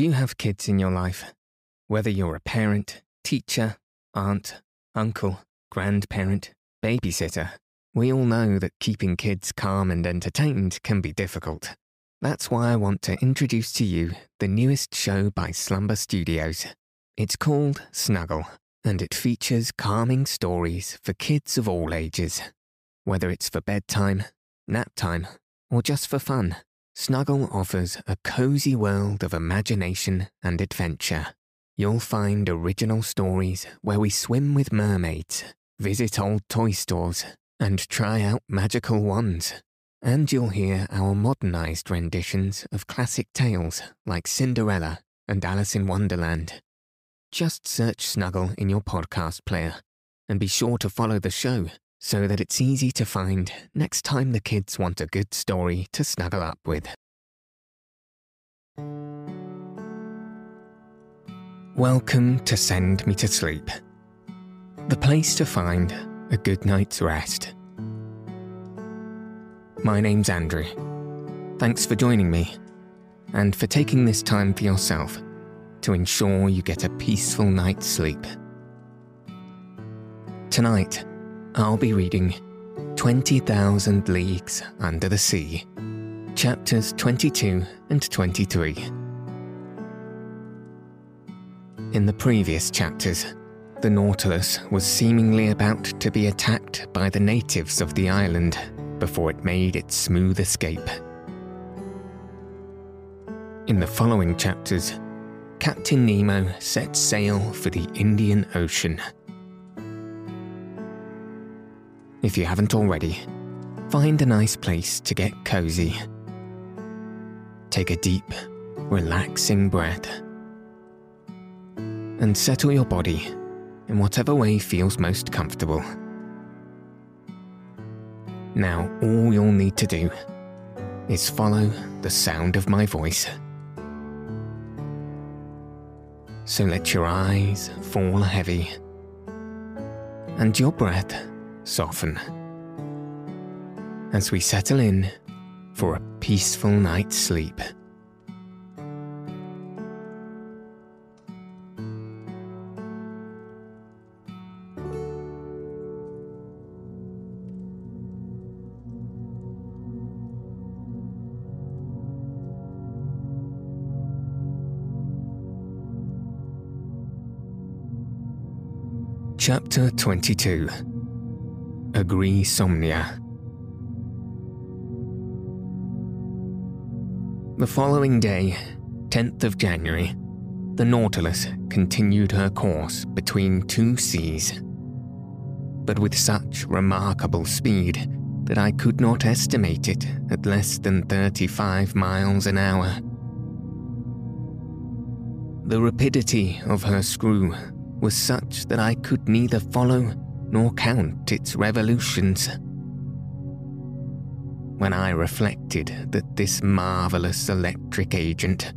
Do you have kids in your life? Whether you're a parent, teacher, aunt, uncle, grandparent, babysitter, we all know that keeping kids calm and entertained can be difficult. That's why I want to introduce to you the newest show by Slumber Studios. It's called Snuggle, and it features calming stories for kids of all ages. Whether it's for bedtime, nap time, or just for fun, Snuggle offers a cozy world of imagination and adventure. You'll find original stories where we swim with mermaids, visit old toy stores, and try out magical wands. And you'll hear our modernised renditions of classic tales like Cinderella and Alice in Wonderland. Just search Snuggle in your podcast player and be sure to follow the show so that it's easy to find next time the kids want a good story to snuggle up with. Welcome to Send Me to Sleep, the place to find a good night's rest. My name's Andrew. Thanks for joining me and for taking this time for yourself to ensure you get a peaceful night's sleep. Tonight, I'll be reading 20,000 Leagues Under the Sea, chapters 22 and 23. In the previous chapters, the Nautilus was seemingly about to be attacked by the natives of the island before it made its smooth escape. In the following chapters, Captain Nemo set sail for the Indian Ocean. If you haven't already, find a nice place to get cozy. Take a deep, relaxing breath and settle your body in whatever way feels most comfortable. Now, all you'll need to do is follow the sound of my voice. So let your eyes fall heavy and your breath soften as we settle in for a peaceful night's sleep. Chapter 22 Aegri Somnia The following day, 10th of January, the Nautilus continued her course between two seas, but with such remarkable speed that I could not estimate it at less than 35 miles an hour. The rapidity of her screw was such that I could neither follow nor count its revolutions. When I reflected that this marvellous electric agent,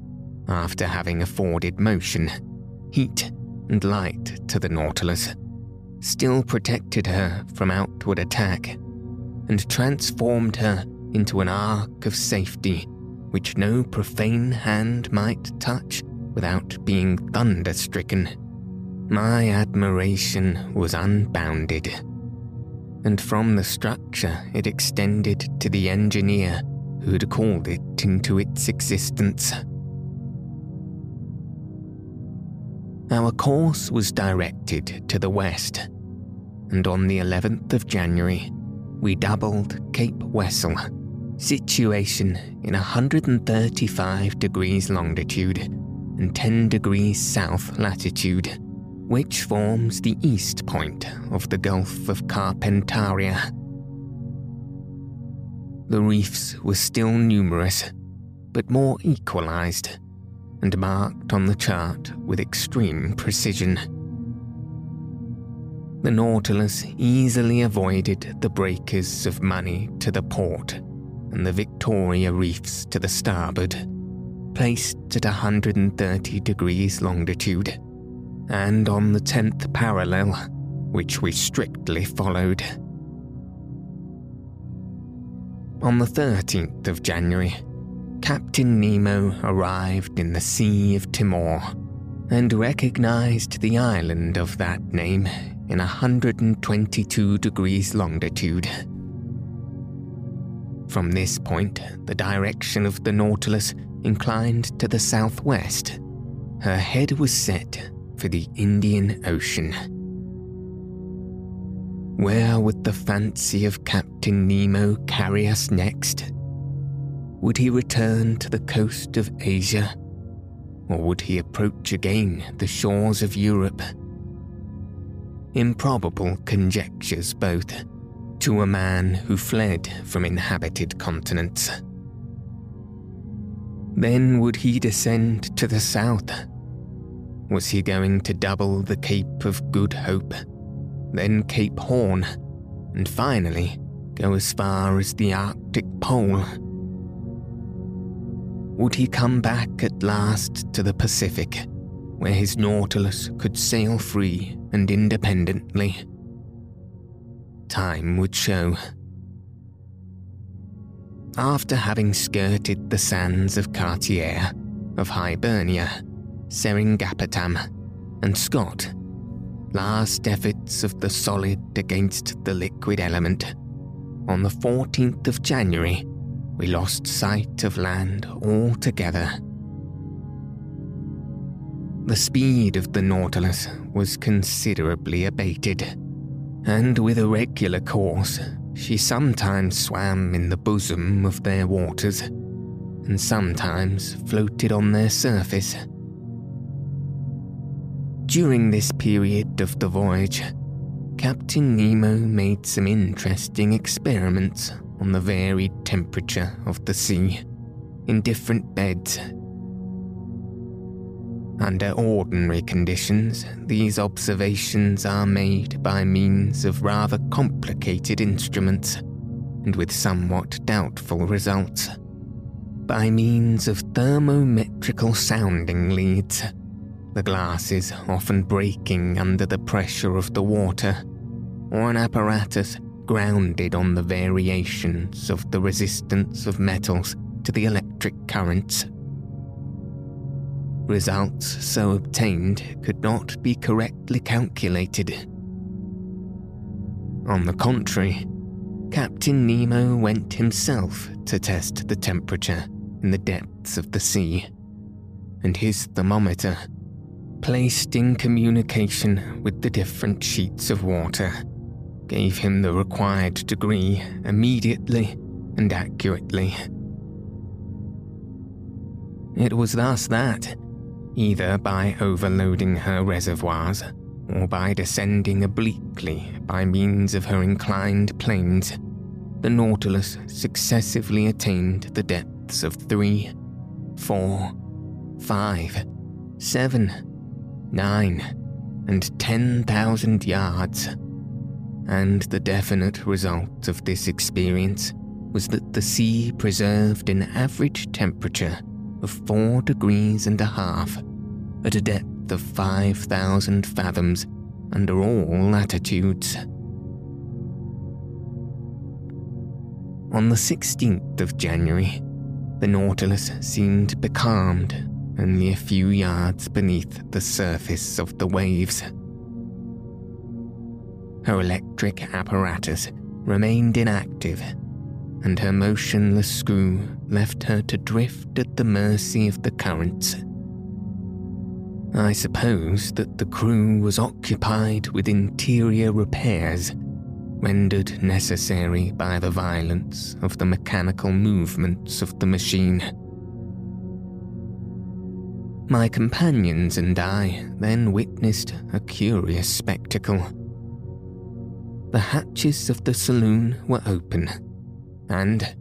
after having afforded motion, heat, and light to the Nautilus, still protected her from outward attack and transformed her into an ark of safety which no profane hand might touch without being thunder stricken my admiration was unbounded, and from the structure it extended to the engineer who'd called it into its existence. Our course was directed to the west, and on the 11th of January, we doubled Cape Wessel, situation in 135 degrees longitude and 10 degrees south latitude which forms the east point of the Gulf of Carpentaria. The reefs were still numerous, but more equalized, and marked on the chart with extreme precision. The Nautilus easily avoided the breakers of money to the port and the Victoria reefs to the starboard, placed at 130 degrees longitude and on the 10th parallel, which we strictly followed. On the 13th of January, Captain Nemo arrived in the Sea of Timor and recognized the island of that name in 122 degrees longitude. From this point, the direction of the Nautilus inclined to the southwest. Her head was set for the Indian Ocean. Where would the fancy of Captain Nemo carry us next? Would he return to the coast of Asia? Or would he approach again the shores of Europe? Improbable conjectures, both, to a man who fled from inhabited continents. Then would he descend to the south? Was he going to double the Cape of Good Hope, then Cape Horn, and finally go as far as the Arctic Pole? Would he come back at last to the Pacific, where his Nautilus could sail free and independently? Time would show. After having skirted the sands of Cartier, of Hibernia, Seringapatam, and Scott, last efforts of the solid against the liquid element, on the 14th of January, we lost sight of land altogether. The speed of the Nautilus was considerably abated, and with a regular course, she sometimes swam in the bosom of their waters, and sometimes floated on their surface. During this period of the voyage, Captain Nemo made some interesting experiments on the varied temperature of the sea in different beds. Under ordinary conditions, these observations are made by means of rather complicated instruments and with somewhat doubtful results. By means of thermometrical sounding leads, the glasses often breaking under the pressure of the water, or an apparatus grounded on the variations of the resistance of metals to the electric currents. Results so obtained could not be correctly calculated. On the contrary, Captain Nemo went himself to test the temperature in the depths of the sea, and his thermometer, placed in communication with the different sheets of water, gave him the required degree immediately and accurately. It was thus that, either by overloading her reservoirs or by descending obliquely by means of her inclined planes, the Nautilus successively attained the depths of three, four, five, seven, nine, and ten thousand yards and the definite result of this experience was that the sea preserved an average temperature of four degrees and a half at a depth of 5,000 fathoms under all latitudes. On the 16th of January, the Nautilus seemed becalmed only a few yards beneath the surface of the waves. Her electric apparatus remained inactive, and her motionless screw left her to drift at the mercy of the currents. I suppose that the crew was occupied with interior repairs rendered necessary by the violence of the mechanical movements of the machine. My companions and I then witnessed a curious spectacle the hatches of the saloon were open, and,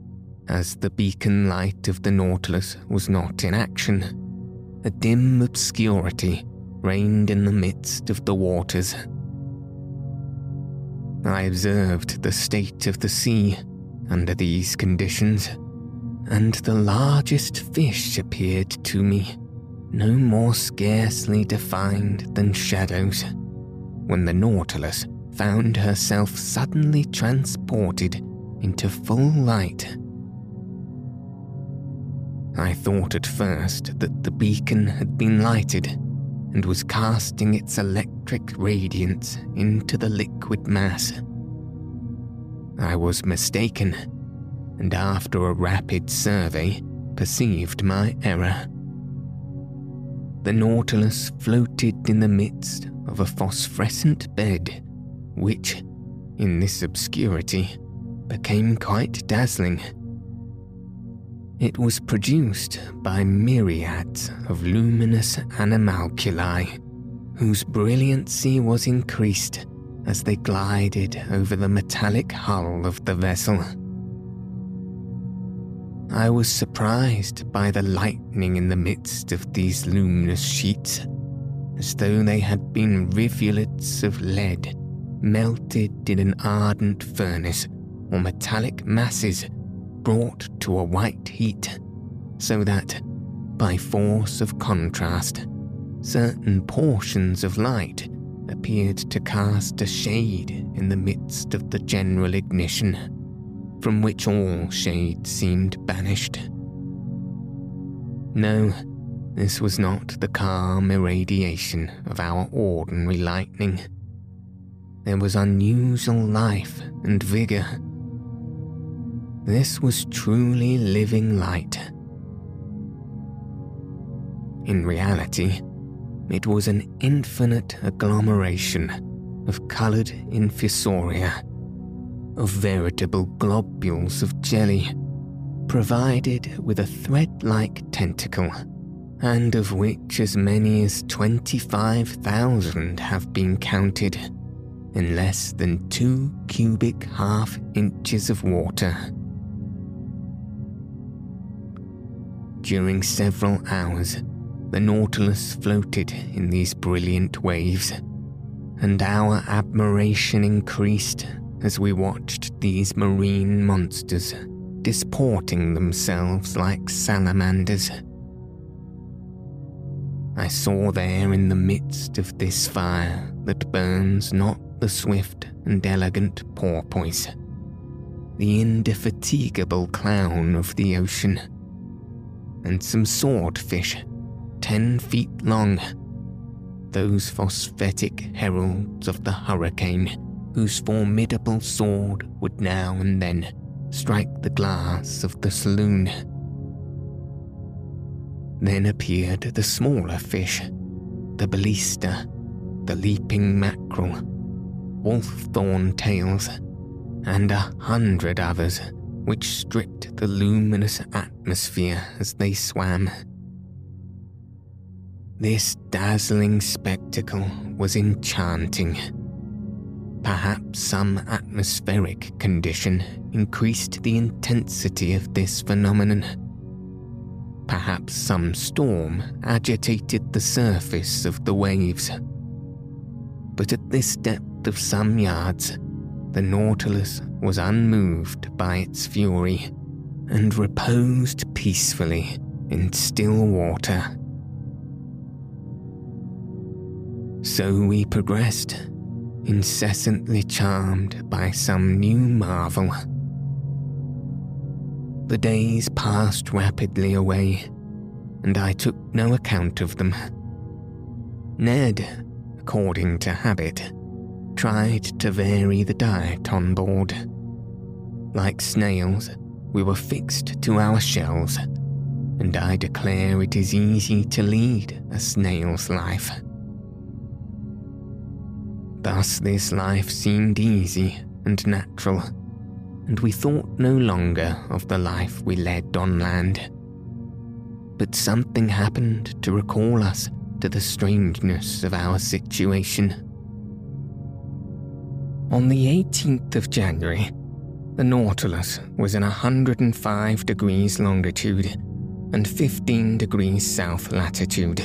as the beacon light of the Nautilus was not in action, a dim obscurity reigned in the midst of the waters. I observed the state of the sea under these conditions, and the largest fish appeared to me no more scarcely defined than shadows, when the Nautilus found herself suddenly transported into full light. I thought at first that the beacon had been lighted and was casting its electric radiance into the liquid mass. I was mistaken, and after a rapid survey, perceived my error. The Nautilus floated in the midst of a phosphorescent bed, which, in this obscurity, became quite dazzling. It was produced by myriads of luminous animalculae, whose brilliancy was increased as they glided over the metallic hull of the vessel. I was surprised by the lightning in the midst of these luminous sheets, as though they had been rivulets of lead melted in an ardent furnace or metallic masses brought to a white heat, so that, by force of contrast, certain portions of light appeared to cast a shade in the midst of the general ignition from which all shade seemed banished. No, this was not the calm irradiation of our ordinary lightning. There was unusual life and vigour. This was truly living light. In reality, it was an infinite agglomeration of coloured infusoria of veritable globules of jelly, provided with a thread like tentacle, and of which as many as 25,000 have been counted in less than two cubic half inches of water. During several hours, the Nautilus floated in these brilliant waves, and our admiration increased as we watched these marine monsters disporting themselves like salamanders. I saw there in the midst of this fire that burns not the swift and elegant porpoise, the indefatigable clown of the ocean, and some swordfish ten feet long, those phosphatic heralds of the hurricane whose formidable sword would now and then strike the glass of the saloon. Then appeared the smaller fish, the ballista, the leaping mackerel, wolf-thorn tails, and a hundred others which stripped the luminous atmosphere as they swam. This dazzling spectacle was enchanting Perhaps some atmospheric condition increased the intensity of this phenomenon. Perhaps some storm agitated the surface of the waves. But at this depth of some yards, the Nautilus was unmoved by its fury and reposed peacefully in still water. So we progressed incessantly charmed by some new marvel. The days passed rapidly away, and I took no account of them. Ned, according to habit, tried to vary the diet on board. Like snails, we were fixed to our shells, and I declare it is easy to lead a snail's life. Thus, this life seemed easy and natural, and we thought no longer of the life we led on land. But something happened to recall us to the strangeness of our situation. On the 18th of January, the Nautilus was in 105 degrees longitude and 15 degrees south latitude.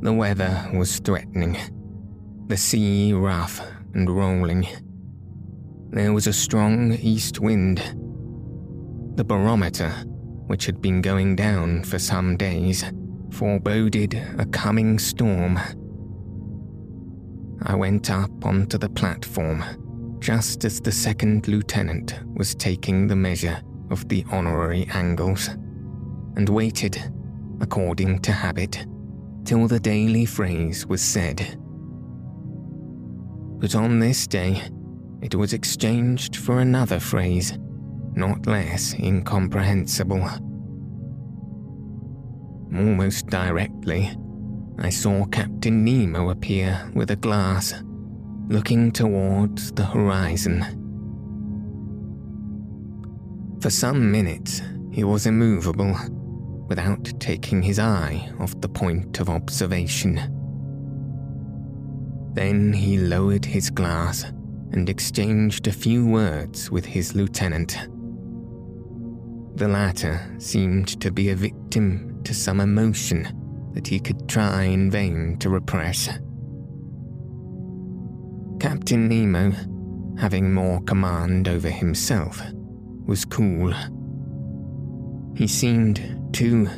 The weather was threatening the sea rough and rolling. There was a strong east wind. The barometer, which had been going down for some days, foreboded a coming storm. I went up onto the platform just as the second lieutenant was taking the measure of the horary angles. and waited, according to habit, till the daily phrase was said. But on this day, it was exchanged for another phrase, not less incomprehensible. Almost directly, I saw Captain Nemo appear with a glass, looking towards the horizon. For some minutes, he was immovable, without taking his eye off the point of observation. Then he lowered his glass and exchanged a few words with his lieutenant. The latter seemed to be a victim to some emotion that he could try in vain to repress. Captain Nemo, having more command over himself, was cool. He seemed, too,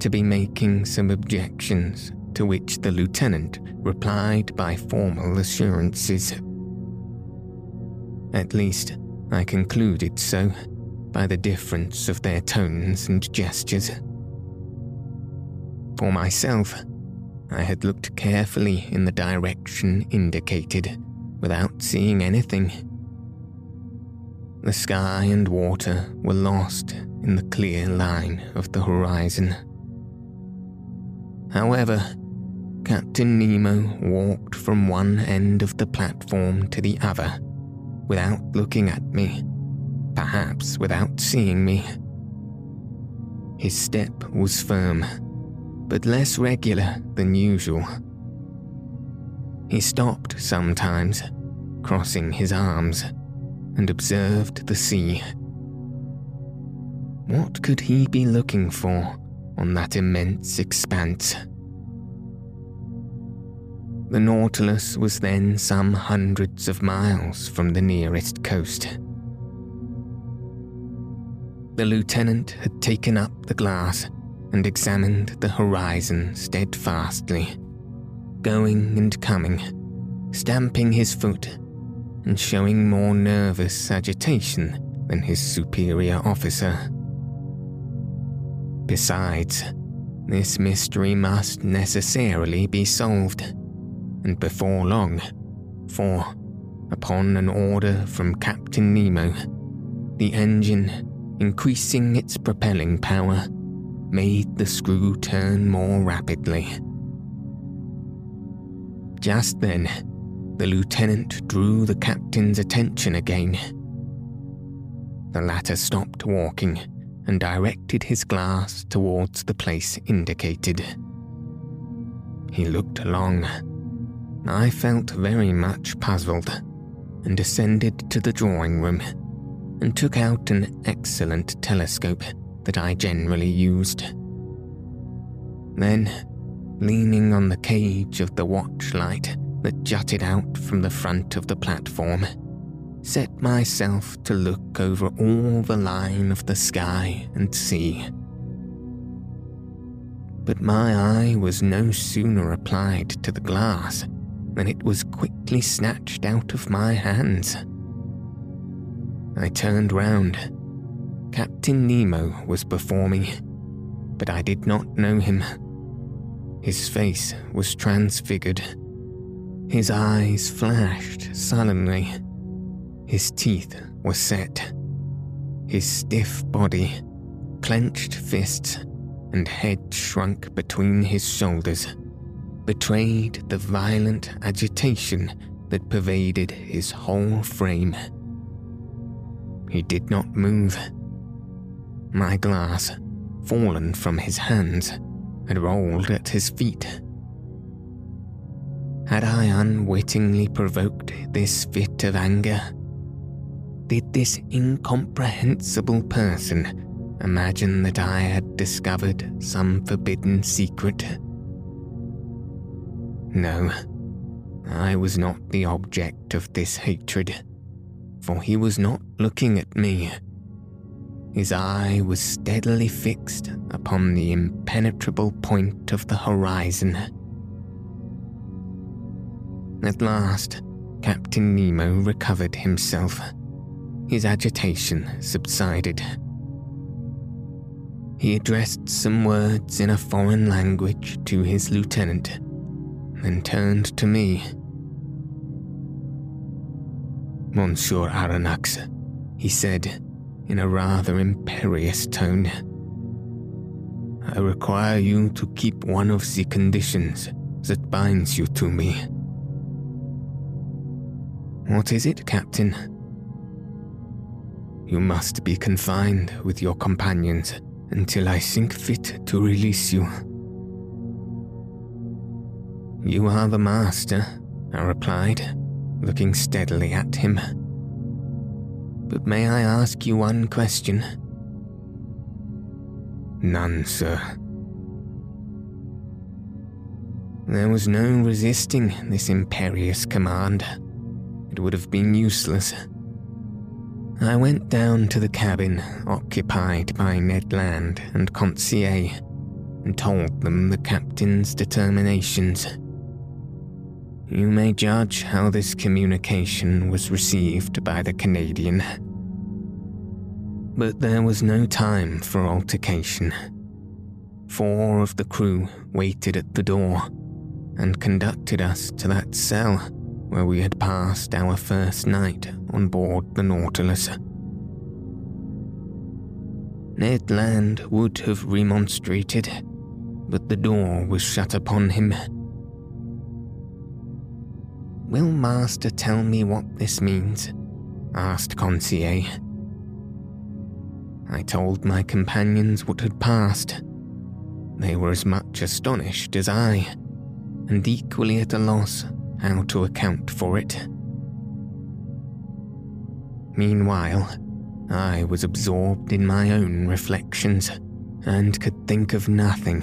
to be making some objections to which the lieutenant replied by formal assurances. At least, I concluded so by the difference of their tones and gestures. For myself, I had looked carefully in the direction indicated without seeing anything. The sky and water were lost in the clear line of the horizon. However, Captain Nemo walked from one end of the platform to the other without looking at me, perhaps without seeing me. His step was firm but less regular than usual. He stopped sometimes, crossing his arms, and observed the sea. What could he be looking for on that immense expanse? The Nautilus was then some hundreds of miles from the nearest coast. The lieutenant had taken up the glass and examined the horizon steadfastly, going and coming, stamping his foot, and showing more nervous agitation than his superior officer. Besides, this mystery must necessarily be solved, and before long, for, upon an order from Captain Nemo, the engine, increasing its propelling power, made the screw turn more rapidly. Just then, the lieutenant drew the captain's attention again. The latter stopped walking and directed his glass towards the place indicated. He looked along. I felt very much puzzled and ascended to the drawing room and took out an excellent telescope that I generally used. Then, leaning on the cage of the watchlight that jutted out from the front of the platform, set myself to look over all the line of the sky and sea. But my eye was no sooner applied to the glass than it was quickly snatched out of my hands. I turned round Captain Nemo was before me, but I did not know him. His face was transfigured. His eyes flashed sullenly. His teeth were set. His stiff body, clenched fists, and head shrunk between his shoulders betrayed the violent agitation that pervaded his whole frame. He did not move my glass, fallen from his hands, had rolled at his feet. Had I unwittingly provoked this fit of anger? Did this incomprehensible person imagine that I had discovered some forbidden secret? No, I was not the object of this hatred, for he was not looking at me his eye was steadily fixed upon the impenetrable point of the horizon. At last, Captain Nemo recovered himself. His agitation subsided. He addressed some words in a foreign language to his lieutenant, then turned to me. Monsieur Aronnax, he said in a rather imperious tone. I require you to keep one of the conditions that binds you to me. What is it, Captain? You must be confined with your companions until I think fit to release you. You are the master, I replied, looking steadily at him. But may I ask you one question? None, sir. There was no resisting this imperious command. It would have been useless. I went down to the cabin occupied by Ned Land and Conseil and told them the captain's determinations. You may judge how this communication was received by the Canadian. But there was no time for altercation. Four of the crew waited at the door and conducted us to that cell where we had passed our first night on board the Nautilus. Ned Land would have remonstrated, but the door was shut upon him. Will Master tell me what this means? asked Conseil. I told my companions what had passed. They were as much astonished as I, and equally at a loss how to account for it. Meanwhile, I was absorbed in my own reflections and could think of nothing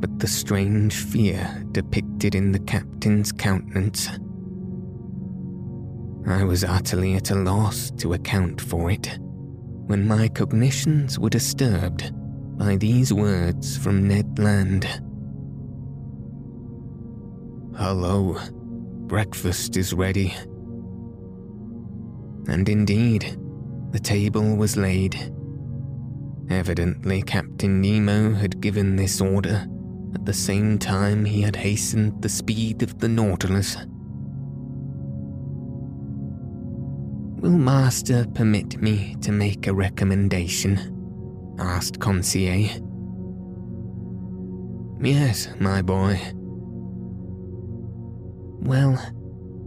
but the strange fear depicted in the captain's countenance. I was utterly at a loss to account for it when my cognitions were disturbed by these words from Ned Land. Hello, breakfast is ready. And indeed, the table was laid. Evidently, Captain Nemo had given this order at the same time he had hastened the speed of the Nautilus. Will Master permit me to make a recommendation? asked Conseil. Yes, my boy. Well,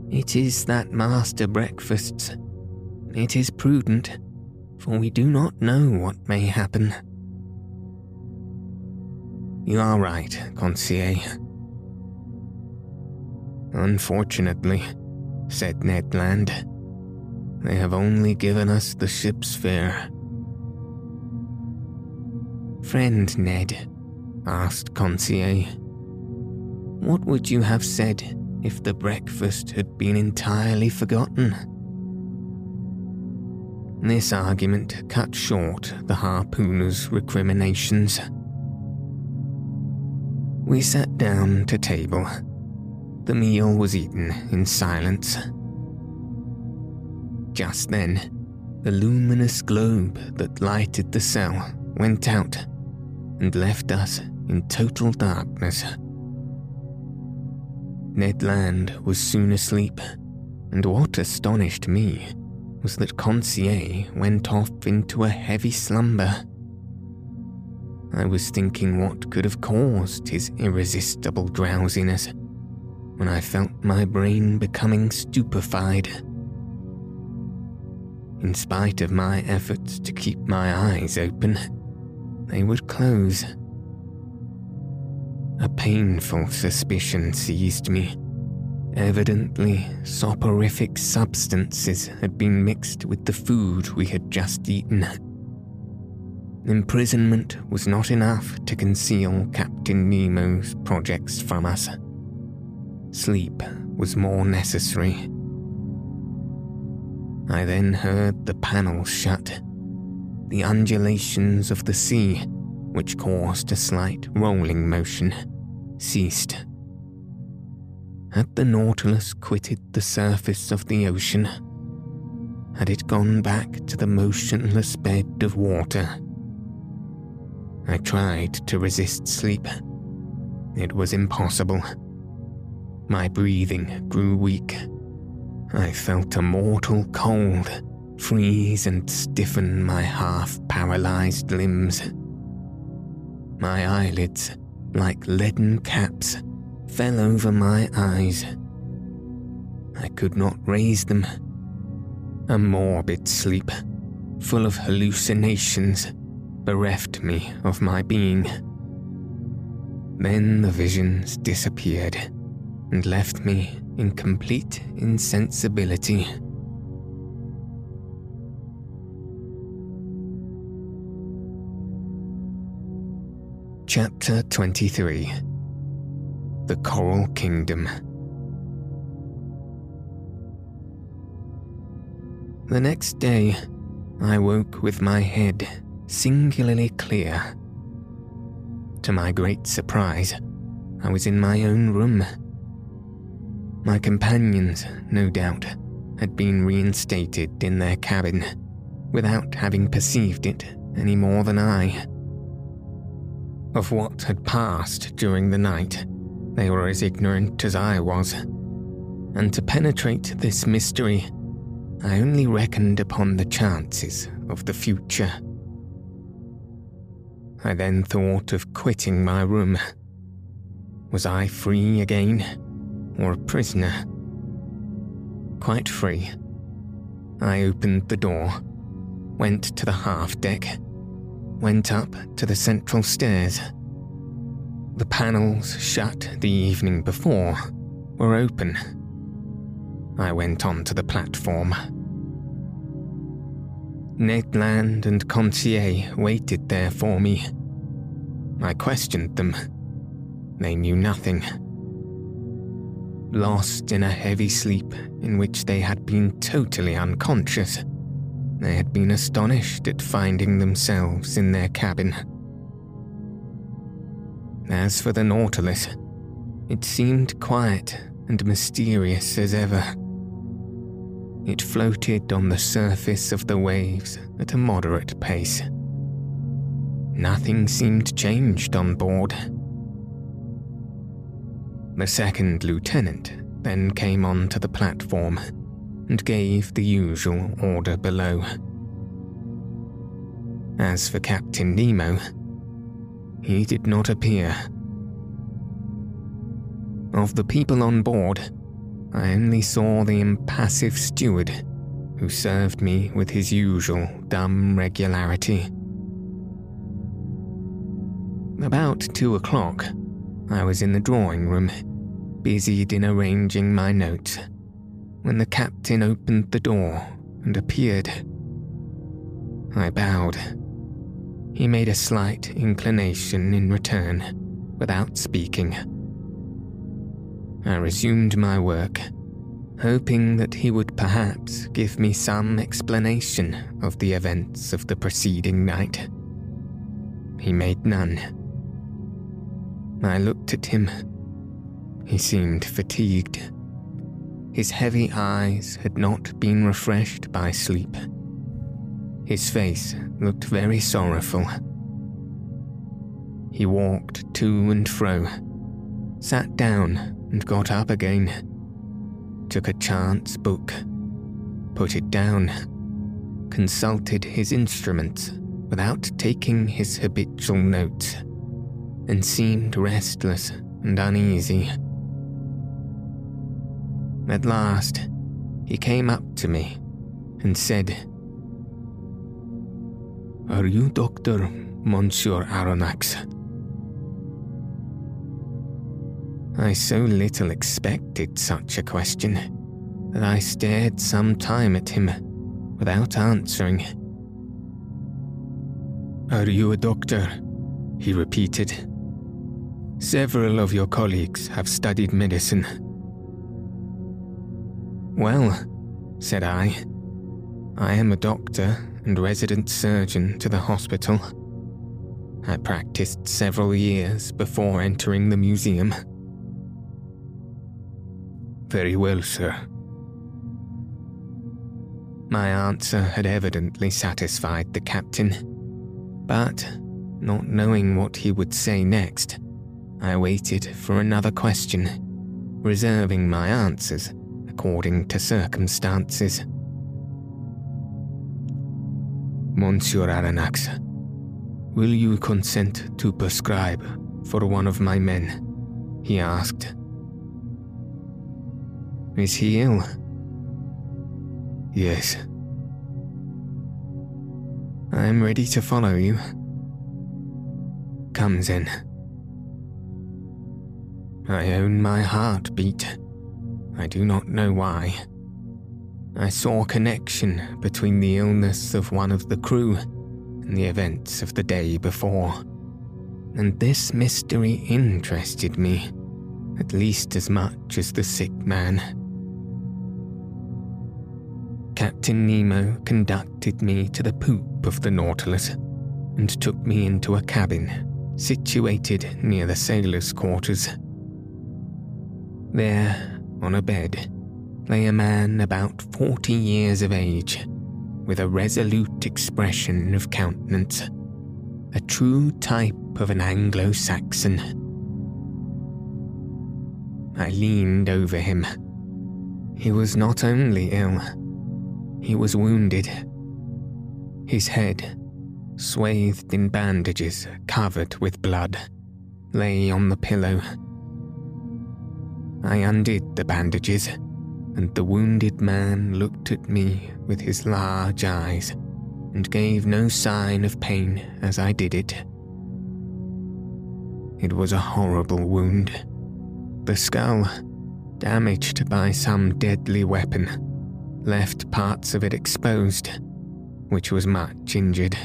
it is that master breakfasts. It is prudent, for we do not know what may happen. You are right, Conseil. Unfortunately, said Ned Land, they have only given us the ship's fare. Friend Ned, asked Conseil, what would you have said if the breakfast had been entirely forgotten? This argument cut short the harpooner's recriminations. We sat down to table. The meal was eaten in silence. Just then, the luminous globe that lighted the cell went out and left us in total darkness. Ned Land was soon asleep, and what astonished me was that Conseil went off into a heavy slumber. I was thinking what could have caused his irresistible drowsiness when I felt my brain becoming stupefied in spite of my efforts to keep my eyes open, they would close. A painful suspicion seized me. Evidently, soporific substances had been mixed with the food we had just eaten. Imprisonment was not enough to conceal Captain Nemo's projects from us. Sleep was more necessary. I then heard the panels shut. The undulations of the sea, which caused a slight rolling motion, ceased. Had the Nautilus quitted the surface of the ocean? Had it gone back to the motionless bed of water? I tried to resist sleep. It was impossible. My breathing grew weak. I felt a mortal cold freeze and stiffen my half paralyzed limbs. My eyelids, like leaden caps, fell over my eyes. I could not raise them. A morbid sleep, full of hallucinations, bereft me of my being. Then the visions disappeared and left me in complete insensibility. Chapter 23 The Coral Kingdom The next day, I woke with my head singularly clear. To my great surprise, I was in my own room. My companions, no doubt, had been reinstated in their cabin without having perceived it any more than I. Of what had passed during the night, they were as ignorant as I was. And to penetrate this mystery, I only reckoned upon the chances of the future. I then thought of quitting my room. Was I free again, or a prisoner? Quite free. I opened the door, went to the half deck, went up to the central stairs. The panels, shut the evening before, were open. I went on to the platform. Ned Land and Conseil waited there for me. I questioned them. They knew nothing. Lost in a heavy sleep in which they had been totally unconscious, they had been astonished at finding themselves in their cabin. As for the Nautilus, it seemed quiet and mysterious as ever. It floated on the surface of the waves at a moderate pace. Nothing seemed changed on board. The second lieutenant then came onto the platform and gave the usual order below. As for Captain Nemo, he did not appear. Of the people on board, I only saw the impassive steward, who served me with his usual dumb regularity. About two o'clock, I was in the drawing room, busied in arranging my notes when the captain opened the door and appeared. I bowed. He made a slight inclination in return, without speaking. I resumed my work, hoping that he would perhaps give me some explanation of the events of the preceding night. He made none. I looked at him. He seemed fatigued. His heavy eyes had not been refreshed by sleep. His face looked very sorrowful. He walked to and fro, sat down and got up again, took a chance book, put it down, consulted his instruments without taking his habitual notes, and seemed restless and uneasy. At last, he came up to me and said, Are you Dr. Monsieur Aronnax? I so little expected such a question that I stared some time at him without answering. Are you a doctor? He repeated. Several of your colleagues have studied medicine well, said I, I am a doctor and resident surgeon to the hospital. I practiced several years before entering the museum. Very well, sir. My answer had evidently satisfied the captain, but Not knowing what he would say next, I waited for another question, reserving my answers according to circumstances. Monsieur Aronnax, will you consent to prescribe for one of my men? He asked. Is he ill? Yes. I am ready to follow you. Comes in. I own my heartbeat. I do not know why. I saw a connection between the illness of one of the crew and the events of the day before, and this mystery interested me at least as much as the sick man. Captain Nemo conducted me to the poop of the Nautilus and took me into a cabin situated near the sailors' quarters. There, on a bed, lay a man about forty years of age, with a resolute expression of countenance, a true type of an Anglo Saxon. I leaned over him. He was not only ill, he was wounded. His head, swathed in bandages covered with blood, lay on the pillow. I undid the bandages, and the wounded man looked at me with his large eyes and gave no sign of pain as I did it. It was a horrible wound. The skull, damaged by some deadly weapon, left parts of it exposed, which was much injured.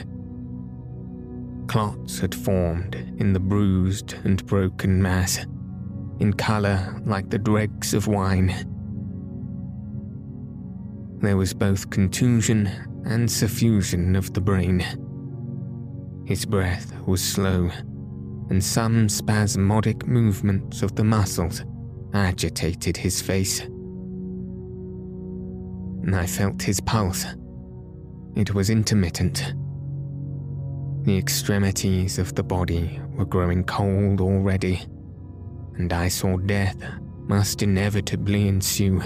Clots had formed in the bruised and broken mass, in colour like the dregs of wine. There was both contusion and suffusion of the brain. His breath was slow, and some spasmodic movements of the muscles agitated his face. I felt his pulse. It was intermittent the extremities of the body were growing cold already, and I saw death must inevitably ensue.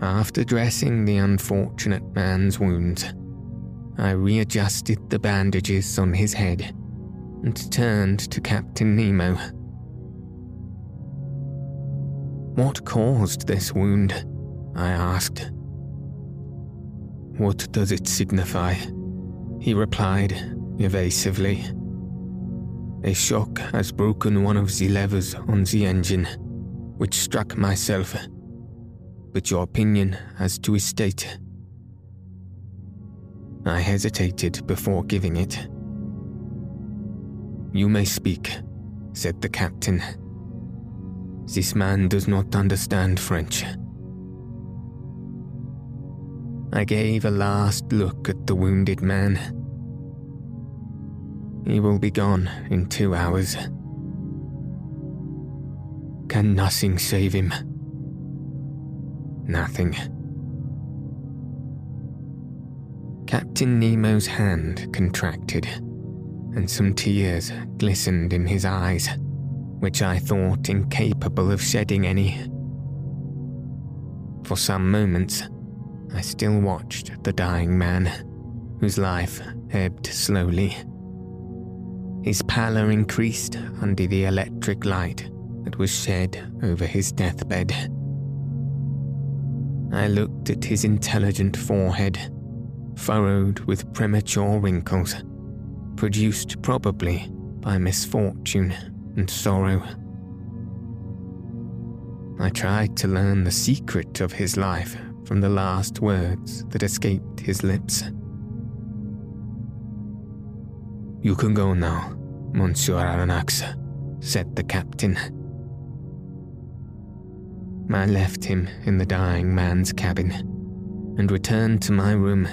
After dressing the unfortunate man's wounds, I readjusted the bandages on his head and turned to Captain Nemo. What caused this wound? I asked. What does it signify? he replied evasively. A shock has broken one of the levers on the engine, which struck myself. But your opinion as to his state. I hesitated before giving it. You may speak, said the captain. This man does not understand French. I gave a last look at the wounded man. He will be gone in two hours. Can nothing save him? Nothing. Captain Nemo's hand contracted, and some tears glistened in his eyes, which I thought incapable of shedding any. For some moments, I still watched the dying man, whose life ebbed slowly. His pallor increased under the electric light that was shed over his deathbed. I looked at his intelligent forehead, furrowed with premature wrinkles, produced probably by misfortune and sorrow. I tried to learn the secret of his life from the last words that escaped his lips. You can go now, Monsieur Aronnax, said the captain. I left him in the dying man's cabin and returned to my room,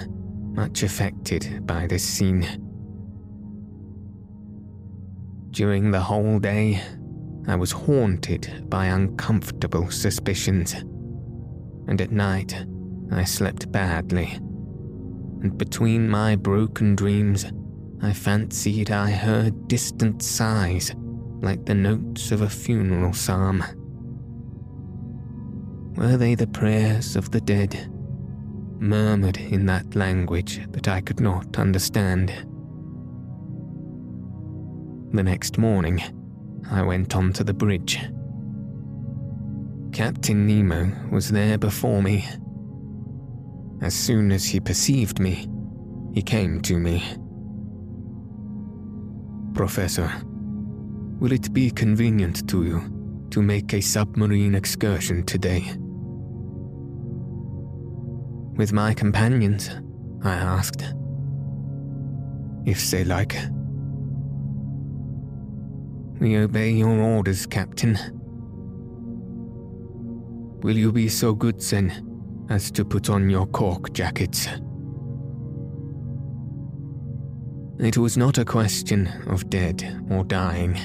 much affected by this scene. During the whole day, I was haunted by uncomfortable suspicions and at night I slept badly. and between my broken dreams, I fancied I heard distant sighs like the notes of a funeral psalm. Were they the prayers of the dead, murmured in that language that I could not understand? The next morning, I went on to the bridge. Captain Nemo was there before me. As soon as he perceived me, he came to me. Professor, will it be convenient to you to make a submarine excursion today? With my companions, I asked. If they like. We obey your orders, Captain. Will you be so good, then, as to put on your cork jackets? It was not a question of dead or dying.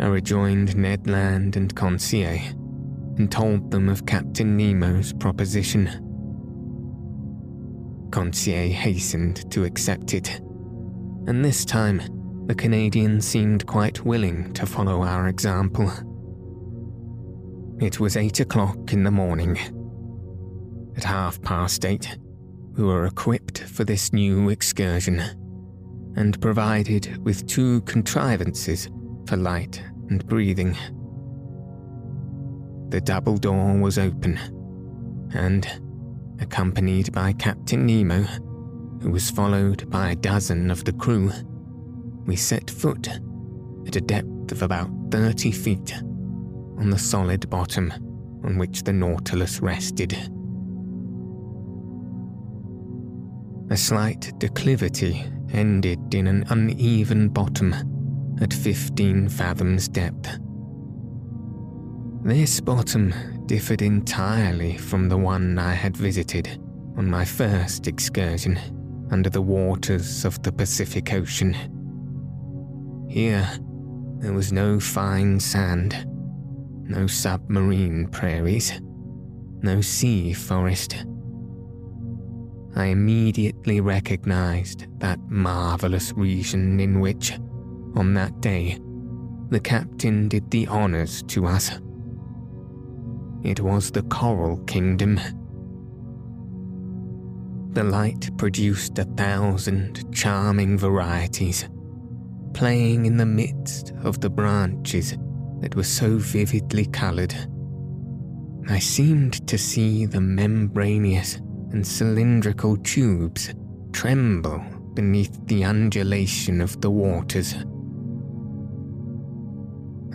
I rejoined Ned Land and Conseil and told them of Captain Nemo's proposition. Conseil hastened to accept it, and this time the Canadian seemed quite willing to follow our example. It was eight o'clock in the morning. At half past eight, we were equipped for this new excursion and provided with two contrivances for light and breathing. The double door was open, and, accompanied by Captain Nemo, who was followed by a dozen of the crew, we set foot at a depth of about 30 feet on the solid bottom on which the Nautilus rested. A slight declivity ended in an uneven bottom at 15 fathoms depth. This bottom differed entirely from the one I had visited on my first excursion under the waters of the Pacific Ocean. Here, there was no fine sand, no submarine prairies, no sea forest. I immediately recognized that marvelous region in which, on that day, the captain did the honors to us. It was the Coral Kingdom. The light produced a thousand charming varieties playing in the midst of the branches that were so vividly coloured. I seemed to see the membranous and cylindrical tubes tremble beneath the undulation of the waters.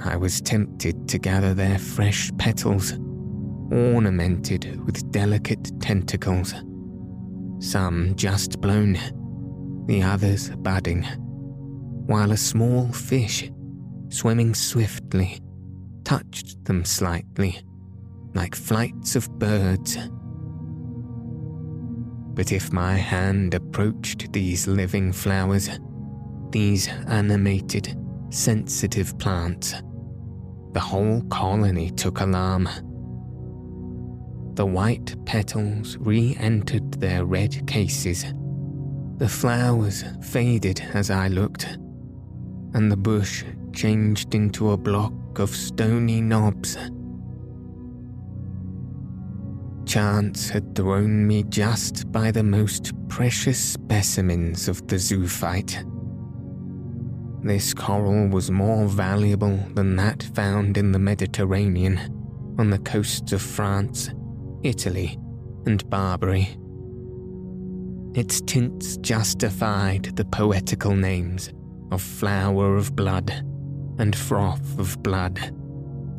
I was tempted to gather their fresh petals, ornamented with delicate tentacles, some just blown, the others budding while a small fish, swimming swiftly, touched them slightly, like flights of birds. But if my hand approached these living flowers, these animated, sensitive plants, the whole colony took alarm. The white petals re entered their red cases. The flowers faded as I looked and the bush changed into a block of stony knobs. Chance had thrown me just by the most precious specimens of the zoophyte. This coral was more valuable than that found in the Mediterranean, on the coasts of France, Italy, and Barbary. Its tints justified the poetical names of flower of blood and froth of blood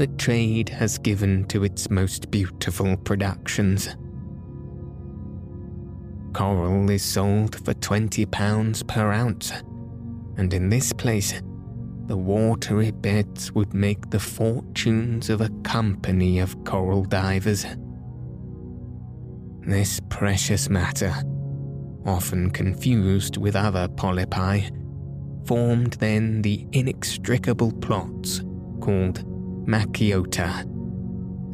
that trade has given to its most beautiful productions. Coral is sold for £20 per ounce, and in this place, the watery beds would make the fortunes of a company of coral divers. This precious matter, often confused with other polypi, formed then the inextricable plots called Macciota,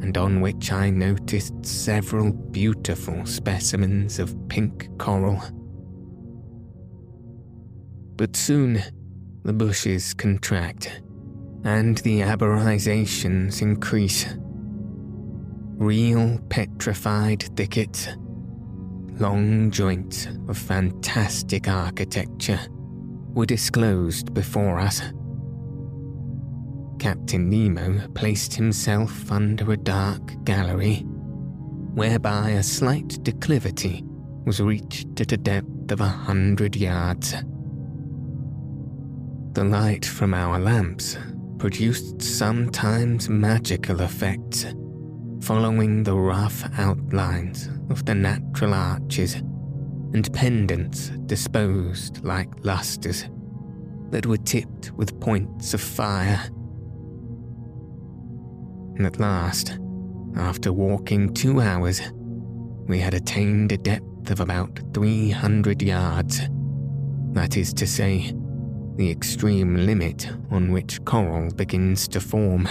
and on which I noticed several beautiful specimens of pink coral. But soon the bushes contract and the arborizations increase. Real petrified thickets, long joints of fantastic architecture were disclosed before us. Captain Nemo placed himself under a dark gallery, whereby a slight declivity was reached at a depth of a hundred yards. The light from our lamps produced sometimes magical effects, following the rough outlines of the natural arches and pendants disposed like lustres that were tipped with points of fire. At last, after walking two hours, we had attained a depth of about 300 yards. That is to say, the extreme limit on which coral begins to form.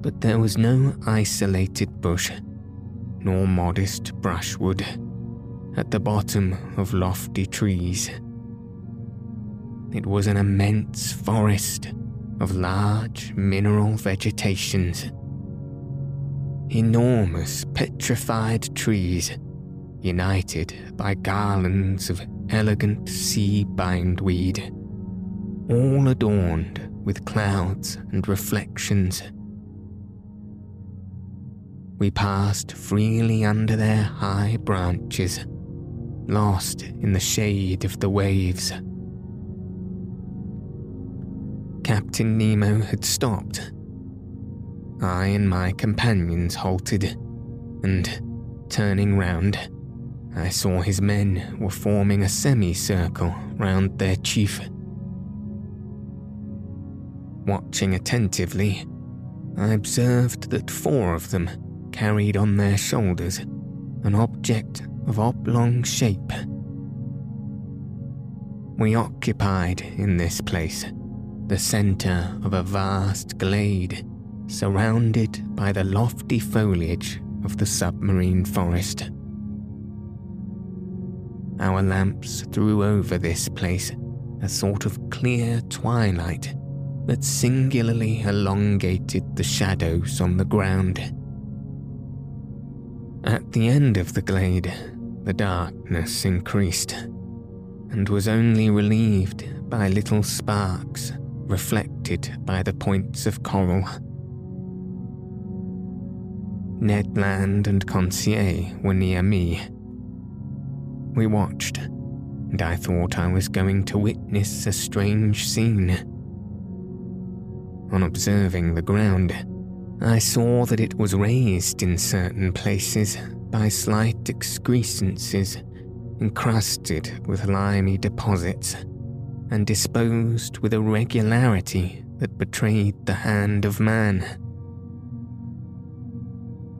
But there was no isolated bush, nor modest brushwood at the bottom of lofty trees. It was an immense forest of large mineral vegetations. Enormous petrified trees, united by garlands of elegant sea bindweed, all adorned with clouds and reflections. We passed freely under their high branches, lost in the shade of the waves. Captain Nemo had stopped. I and my companions halted, and, turning round, I saw his men were forming a semicircle round their chief. Watching attentively, I observed that four of them carried on their shoulders an object of oblong shape. We occupied in this place the centre of a vast glade surrounded by the lofty foliage of the submarine forest. Our lamps threw over this place a sort of clear twilight that singularly elongated the shadows on the ground. At the end of the glade, the darkness increased and was only relieved by little sparks reflected by the points of coral. Ned Land and Conseil were near me we watched, and I thought I was going to witness a strange scene. On observing the ground, I saw that it was raised in certain places by slight excrescences encrusted with limy deposits and disposed with a regularity that betrayed the hand of man.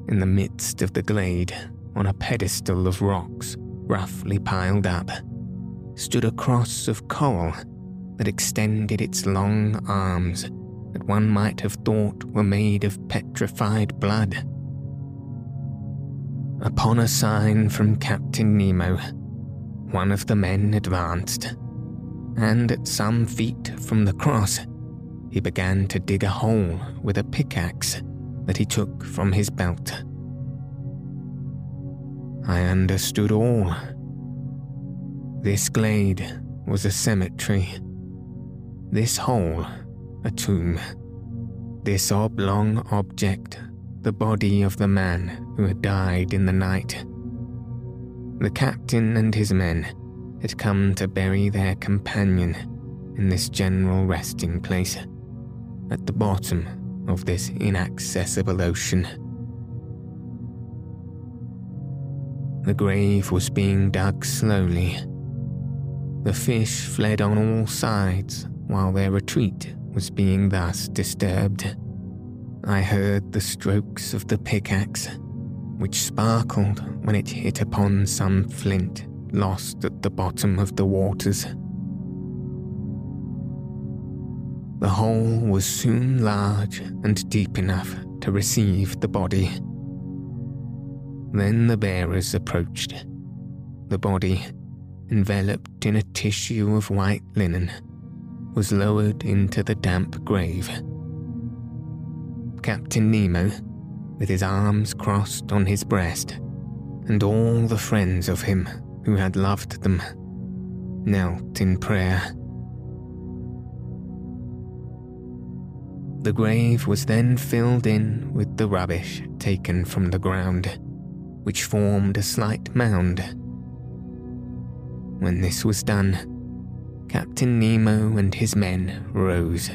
In the midst of the glade, on a pedestal of rocks, roughly piled up, stood a cross of coral that extended its long arms that one might have thought were made of petrified blood. Upon a sign from Captain Nemo, one of the men advanced, and at some feet from the cross, he began to dig a hole with a pickaxe that he took from his belt. I understood all. This glade was a cemetery. This hole, a tomb. This oblong object, the body of the man who had died in the night. The captain and his men had come to bury their companion in this general resting place at the bottom of this inaccessible ocean. The grave was being dug slowly. The fish fled on all sides while their retreat was being thus disturbed. I heard the strokes of the pickaxe, which sparkled when it hit upon some flint lost at the bottom of the waters. The hole was soon large and deep enough to receive the body. Then the bearers approached. The body, enveloped in a tissue of white linen, was lowered into the damp grave. Captain Nemo, with his arms crossed on his breast, and all the friends of him who had loved them, knelt in prayer. The grave was then filled in with the rubbish taken from the ground, which formed a slight mound. When this was done, Captain Nemo and his men rose.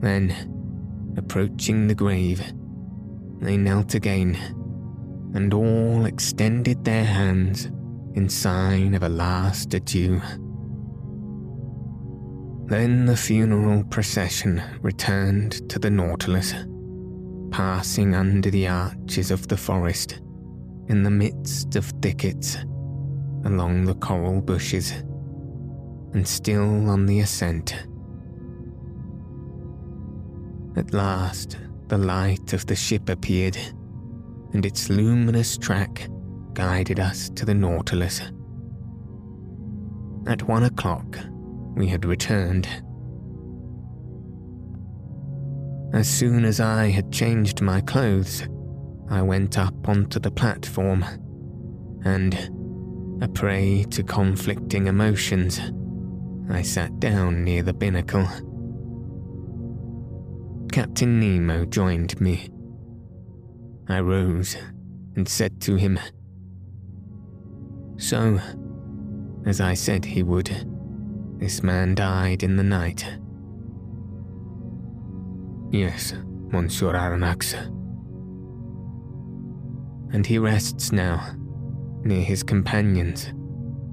Then, approaching the grave, they knelt again, and all extended their hands in sign of a last adieu. Then the funeral procession returned to the Nautilus, passing under the arches of the forest, in the midst of thickets, along the coral bushes, and still on the ascent. At last, the light of the ship appeared, and its luminous track guided us to the Nautilus. At one o'clock, we had returned. As soon as I had changed my clothes, I went up onto the platform, and, a prey to conflicting emotions, I sat down near the binnacle. Captain Nemo joined me. I rose and said to him, So, as I said he would, this man died in the night. Yes, Monsieur Aronnax. And he rests now, near his companions,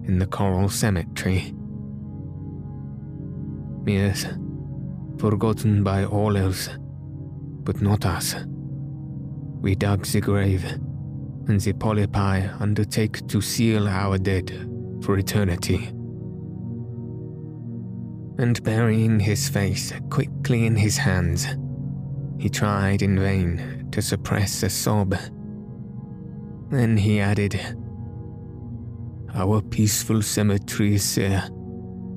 in the coral cemetery. Yes, forgotten by all else, but not us. We dug the grave, and the polypi undertake to seal our dead for eternity. And burying his face quickly in his hands, he tried in vain to suppress a sob. Then he added, Our peaceful cemetery is here,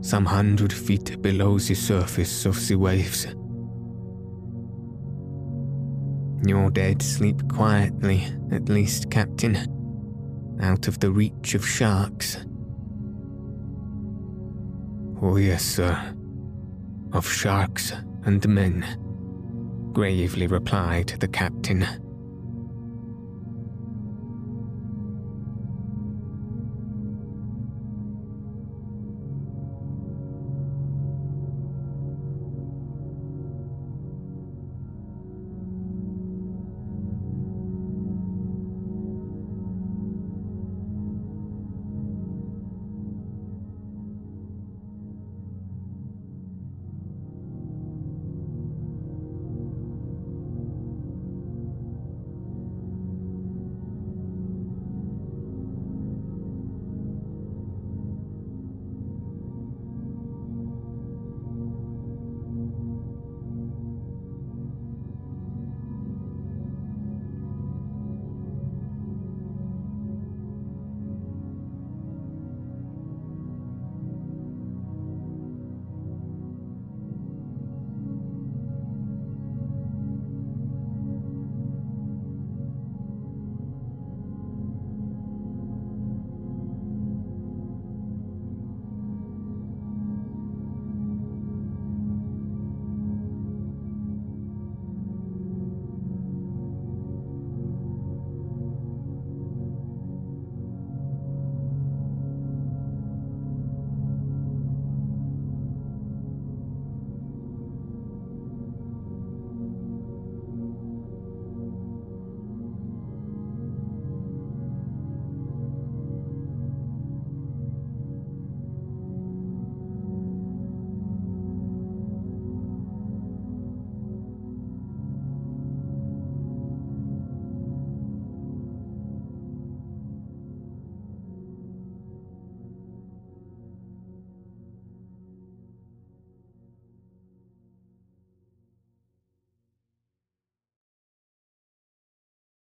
some hundred feet below the surface of the waves. Your dead sleep quietly, at least, Captain, out of the reach of sharks. Oh, yes, sir. Of sharks and men, gravely replied the captain.